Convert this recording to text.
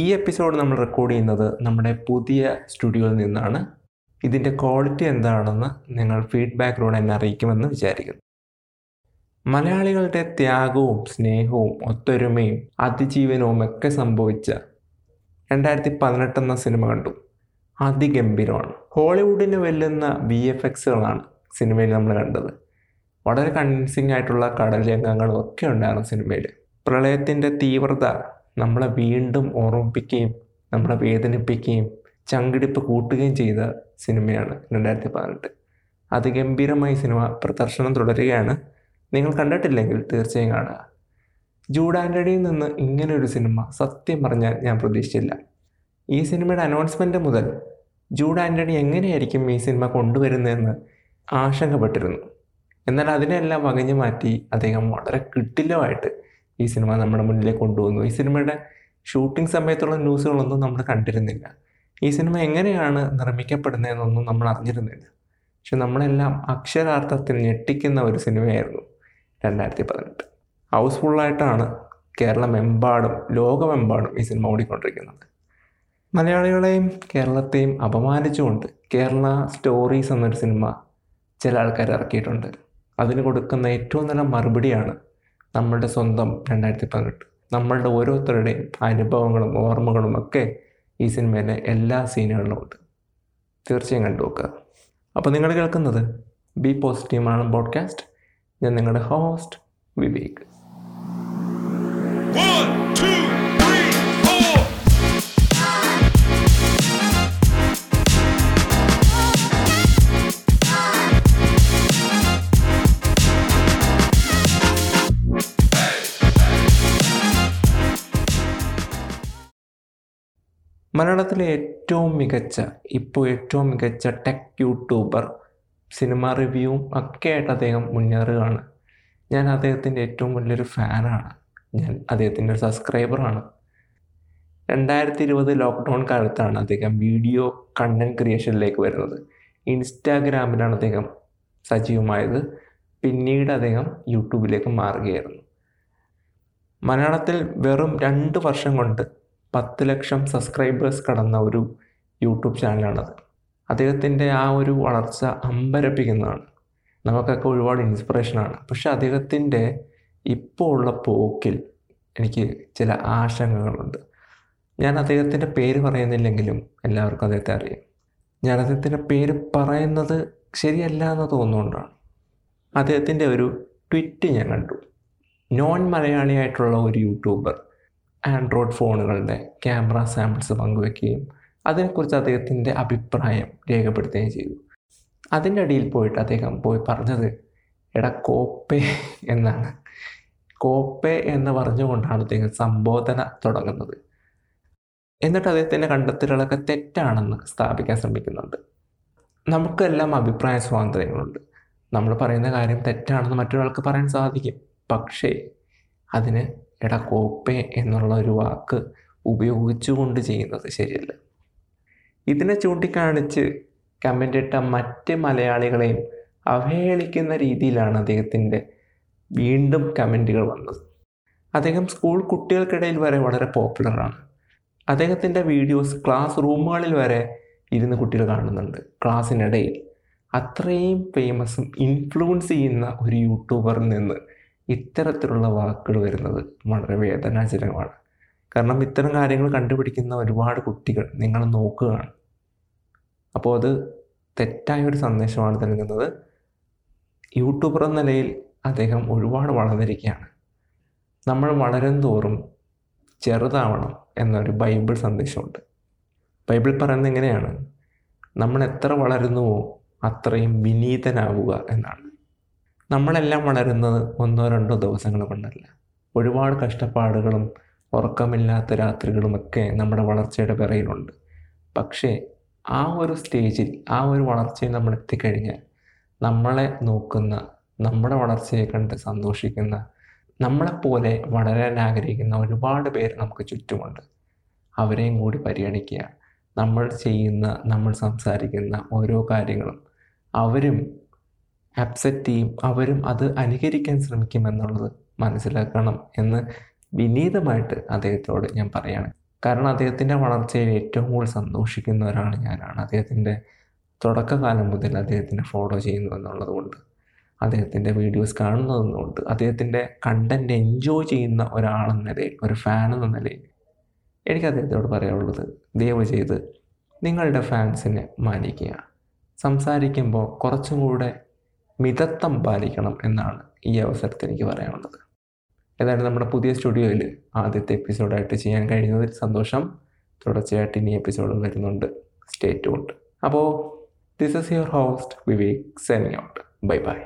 ഈ എപ്പിസോഡ് നമ്മൾ റെക്കോർഡ് ചെയ്യുന്നത് നമ്മുടെ പുതിയ സ്റ്റുഡിയോയിൽ നിന്നാണ്. ഇതിന്റെ ക്വാളിറ്റി എന്താണെന്ന് നിങ്ങൾ ഫീഡ്ബാക്കിലൂടെ എന്നെ അറിയിക്കുമെന്ന് വിചാരിക്കുന്നു. മലയാളികളുടെ ത്യാഗവും സ്നേഹവും ഒത്തൊരുമയും അതിജീവനവും ഒക്കെ സംഭവിച്ച രണ്ടായിരത്തി പതിനെട്ട് എന്ന സിനിമ കണ്ടു. അതിഗംഭീരമാണ്. ഹോളിവുഡിന് വെല്ലുന്ന വി എഫ് എക്സുകളാണ് സിനിമയിൽ നമ്മൾ കണ്ടത്. വളരെ കൺവിൻസിങ് ആയിട്ടുള്ള കടൽ രംഗങ്ങളും ഒക്കെ ഉണ്ടായിരുന്നു സിനിമയിൽ. പ്രളയത്തിന്റെ തീവ്രത നമ്മളെ വീണ്ടും ഓർമ്മിപ്പിക്കുകയും നമ്മളെ വേദനിപ്പിക്കുകയും ചങ്കിടിപ്പ് കൂട്ടുകയും ചെയ്ത സിനിമയാണ് രണ്ടായിരത്തി പതിനെട്ട്. അതിഗംഭീരമായി സിനിമ പ്രദർശനം തുടരുകയാണ്. നിങ്ങൾ കണ്ടിട്ടില്ലെങ്കിൽ തീർച്ചയായും കാണുക. ജൂഡ് ആന്റണിയിൽ നിന്ന് ഇങ്ങനെ ഒരു സിനിമ സത്യം പറഞ്ഞാൽ ഞാൻ പ്രതീക്ഷിച്ചില്ല. ഈ സിനിമയുടെ അനൗൺസ്മെന്റ് മുതൽ ജൂഡ് ആന്റണി എങ്ങനെയായിരിക്കും ഈ സിനിമ കൊണ്ടുവരുന്നതെന്ന് ആശങ്കപ്പെട്ടിരുന്നു. എന്നാൽ അതിനെല്ലാം വകഞ്ഞു മാറ്റി അദ്ദേഹം വളരെ കിട്ടിലമായിട്ട് ഈ സിനിമ നമ്മുടെ മുന്നിലേക്ക് കൊണ്ടുവന്നു. ഈ സിനിമയുടെ ഷൂട്ടിംഗ് സമയത്തുള്ള ന്യൂസുകളൊന്നും നമ്മൾ കണ്ടിരുന്നില്ല. ഈ സിനിമ എങ്ങനെയാണ് നിർമ്മിക്കപ്പെടുന്നതെന്നൊന്നും നമ്മൾ അറിഞ്ഞിരുന്നില്ല. പക്ഷെ നമ്മളെല്ലാം അക്ഷരാർത്ഥത്തിൽ ഞെട്ടിക്കുന്ന ഒരു സിനിമയായിരുന്നു രണ്ടായിരത്തി പതിനെട്ട് ഹൗസ്ഫുള്ളായിട്ടാണ് കേരളമെമ്പാടും ലോകമെമ്പാടും ഈ സിനിമ ഓടിക്കൊണ്ടിരിക്കുന്നത്. മലയാളികളെയും കേരളത്തെയും അപമാനിച്ചുകൊണ്ട് കേരള സ്റ്റോറീസ് എന്നൊരു സിനിമ ചില ആൾക്കാർ ഇറക്കിയിട്ടുണ്ട്. അതിന് കൊടുക്കുന്ന ഏറ്റവും നല്ല മറുപടിയാണ് നമ്മളുടെ സ്വന്തം രണ്ടായിരത്തി പതിനെട്ട്. നമ്മളുടെ ഓരോരുത്തരുടെയും അനുഭവങ്ങളും ഓർമ്മകളും ഒക്കെ ഈ സിനിമയിലെ എല്ലാ സീനുകളിലും ഉണ്ട്. തീർച്ചയായും കണ്ടു നോക്കുക. അപ്പോൾ നിങ്ങൾ കേൾക്കുന്നത് ബി പോസിറ്റീവ് ആണ് പോഡ്കാസ്റ്റ്. ഞാൻ നിങ്ങളുടെ ഹോസ്റ്റ് വിവേക്. മലയാളത്തിലെ ഏറ്റവും മികച്ച ഇപ്പോൾ ഏറ്റവും മികച്ച ടെക് യൂട്യൂബർ സിനിമ റിവ്യൂവും ഒക്കെ ആയിട്ട് അദ്ദേഹം മുന്നേറുകയാണ്. ഞാൻ അദ്ദേഹത്തിന്റെ ഏറ്റവും വലിയൊരു ഫാനാണ് ഞാൻ അദ്ദേഹത്തിന്റെ ഒരു സബ്സ്ക്രൈബറാണ് രണ്ടായിരത്തി ഇരുപത് ലോക്ക്ഡൗൺ കാലത്താണ് അദ്ദേഹം വീഡിയോ കണ്ടന്റ് ക്രിയേഷനിലേക്ക് വരുന്നത്. ഇൻസ്റ്റാഗ്രാമിലാണ് അദ്ദേഹം സജീവമായത്. പിന്നീട് അദ്ദേഹം യൂട്യൂബിലേക്ക് മാറുകയായിരുന്നു. മലയാളത്തിൽ വെറും രണ്ട് വർഷം കൊണ്ട് പത്ത് ലക്ഷം സബ്സ്ക്രൈബേഴ്സ് കടന്ന ഒരു യൂട്യൂബ് ചാനലാണത്. അദ്ദേഹത്തിന്റെ ആ ഒരു വളർച്ച അമ്പരപ്പിക്കുന്നതാണ്. നമുക്കൊക്കെ ഒരുപാട് ഇൻസ്പിറേഷനാണ് പക്ഷെ അദ്ദേഹത്തിന്റെ ഇപ്പോൾ ഉള്ള പോക്കിൽ എനിക്ക് ചില ആശങ്കകളുണ്ട്. ഞാൻ അദ്ദേഹത്തിന്റെ പേര് പറയുന്നില്ലെങ്കിലും എല്ലാവർക്കും അദ്ദേഹത്തെ അറിയാം. ഞാൻ അദ്ദേഹത്തിന്റെ പേര് പറയുന്നത് ശരിയല്ല എന്ന് തോന്നുന്നുകൊണ്ടാണ് അദ്ദേഹത്തിന്റെ ഒരു ട്വിറ്റ് ഞാൻ കണ്ടു. നോൺ മലയാളിയായിട്ടുള്ള ഒരു യൂട്യൂബർ ആൻഡ്രോയിഡ് ഫോണുകളുടെ ക്യാമറ സാമ്പിൾസ് പങ്കുവെക്കുകയും അതിനെക്കുറിച്ച് അദ്ദേഹത്തിന്റെ അഭിപ്രായം രേഖപ്പെടുത്തുകയും ചെയ്തു. അതിന്റെ അടിയിൽ പോയിട്ട് അദ്ദേഹം പോയി പറഞ്ഞത് എടാ കോപ്പേ എന്നാണ്. കോപ്പേ എന്ന് പറഞ്ഞുകൊണ്ടാണ് അദ്ദേഹം സംബോധന തുടങ്ങുന്നത്. എന്നിട്ട് അദ്ദേഹത്തിന്റെ കണ്ടെത്തലുകളൊക്കെ തെറ്റാണെന്ന് സ്ഥാപിക്കാൻ ശ്രമിക്കുന്നുണ്ട്. നമുക്കെല്ലാം അഭിപ്രായ സ്വാതന്ത്ര്യങ്ങളുണ്ട്. നമ്മൾ പറയുന്ന കാര്യം തെറ്റാണെന്ന് മറ്റൊരാൾക്ക് പറയാൻ സാധിക്കും. പക്ഷേ അതിന് എടാ കോപ്പേ എന്നുള്ള ഒരു വാക്ക് ഉപയോഗിച്ചുകൊണ്ട് ചെയ്യുന്നത് ശരിയല്ല. ഇതിനെ ചൂണ്ടിക്കാണിച്ച് കമന്റ് ഇട്ട മറ്റ് മലയാളികളെയും അവഹേളിക്കുന്ന രീതിയിലാണ് അദ്ദേഹത്തിന്റെ വീണ്ടും കമന്റുകൾ വന്നത്. അദ്ദേഹം സ്കൂൾ കുട്ടികൾക്കിടയിൽ വരെ വളരെ പോപ്പുലറാണ് അദ്ദേഹത്തിന്റെ വീഡിയോസ് ക്ലാസ് റൂമുകളിൽ വരെ ഇരുന്ന് കുട്ടികൾ കാണുന്നുണ്ട്. ക്ലാസ്സിനിടയിൽ അത്രയും ഫേമസും ഇൻഫ്ലുവൻസ് ചെയ്യുന്ന ഒരു യൂട്യൂബറിൽ നിന്ന് ഇത്തരത്തിലുള്ള വാക്കുകൾ വരുന്നത് വളരെ വേദനാജനകമാണ്. കാരണം ഇത്തരം കാര്യങ്ങൾ കണ്ടുപിടിക്കുന്ന ഒരുപാട് കുട്ടികൾ നിങ്ങൾ നോക്കുകയാണ്. അപ്പോൾ അത് തെറ്റായ ഒരു സന്ദേശമാണ് നൽകുന്നത്. യൂട്യൂബർ എന്ന നിലയിൽ അദ്ദേഹം ഒരുപാട് വളർന്നിരിക്കുകയാണ്. നമ്മൾ വളരും തോറും ചെറുതാവണം എന്നൊരു ബൈബിൾ സന്ദേശമുണ്ട്. ബൈബിൾ പറയുന്നത് എങ്ങനെയാണ്? നമ്മൾ എത്ര വളരുന്നുവോ അത്രയും വിനീതനാവുക എന്നാണ്. നമ്മളെല്ലാം വളരുന്നത് ഒന്നോ രണ്ടോ ദിവസങ്ങൾ കൊണ്ടല്ല. ഒരുപാട് കഷ്ടപ്പാടുകളും ഉറക്കമില്ലാത്ത രാത്രികളുമൊക്കെ നമ്മുടെ വളർച്ചയുടെ പിറയിലുണ്ട് പക്ഷേ ആ ഒരു സ്റ്റേജിൽ ആ ഒരു വളർച്ചയിൽ നമ്മൾ എത്തിക്കഴിഞ്ഞാൽ നമ്മളെ നോക്കുന്ന നമ്മുടെ വളർച്ചയെ കണ്ട് സന്തോഷിക്കുന്ന നമ്മളെപ്പോലെ വളരാൻ ആഗ്രഹിക്കുന്ന ഒരുപാട് പേര് നമുക്ക് ചുറ്റുമുണ്ട്. അവരെയും കൂടി പരിഗണിക്കുക. നമ്മൾ ചെയ്യുന്ന നമ്മൾ സംസാരിക്കുന്ന ഓരോ കാര്യങ്ങളും അവരും അപ്സെറ്റ് ചെയ്യും അവരും അത് അനുകരിക്കാൻ ശ്രമിക്കുമെന്നുള്ളത് മനസ്സിലാക്കണം എന്ന് വിനീതമായിട്ട് അദ്ദേഹത്തോട് ഞാൻ പറയാണ്. കാരണം അദ്ദേഹത്തിന്റെ വളർച്ചയിൽ ഏറ്റവും കൂടുതൽ സന്തോഷിക്കുന്ന ഒരാൾ ഞാനാണ്. അദ്ദേഹത്തിന്റെ തുടക്കകാലം മുതൽ അദ്ദേഹത്തിനെ ഫോളോ ചെയ്യുന്നു എന്നുള്ളത് കൊണ്ട് അദ്ദേഹത്തിന്റെ വീഡിയോസ് കാണുന്നതെന്നുകൊണ്ട് അദ്ദേഹത്തിന്റെ കണ്ടന്റ് എൻജോയ് ചെയ്യുന്ന ഒരാളെന്ന നിലയിൽ ഒരു ഫാൻ എന്ന നിലയിൽ എനിക്ക് അദ്ദേഹത്തോട് പറയാനുള്ളത് ദയവ് ചെയ്ത് നിങ്ങളുടെ ഫാൻസിനെ മാനിക്കുക. സംസാരിക്കുമ്പോൾ കുറച്ചും കൂടെ മിതത്വം പാലിക്കണം എന്നാണ് ഈ അവസരത്തിൽ എനിക്ക് പറയാനുള്ളത്. ഏതായാലും നമ്മുടെ പുതിയ സ്റ്റുഡിയോയിൽ ആദ്യത്തെ എപ്പിസോഡായിട്ട് ചെയ്യാൻ കഴിയുന്നതിൽ സന്തോഷം. തുടർച്ചയായിട്ട് ഇനി എപ്പിസോഡ് വരുന്നുണ്ട്. സ്റ്റേ ട്യൂൺഡ് അപ്പോൾ this is your host Vivek Seniot bye bye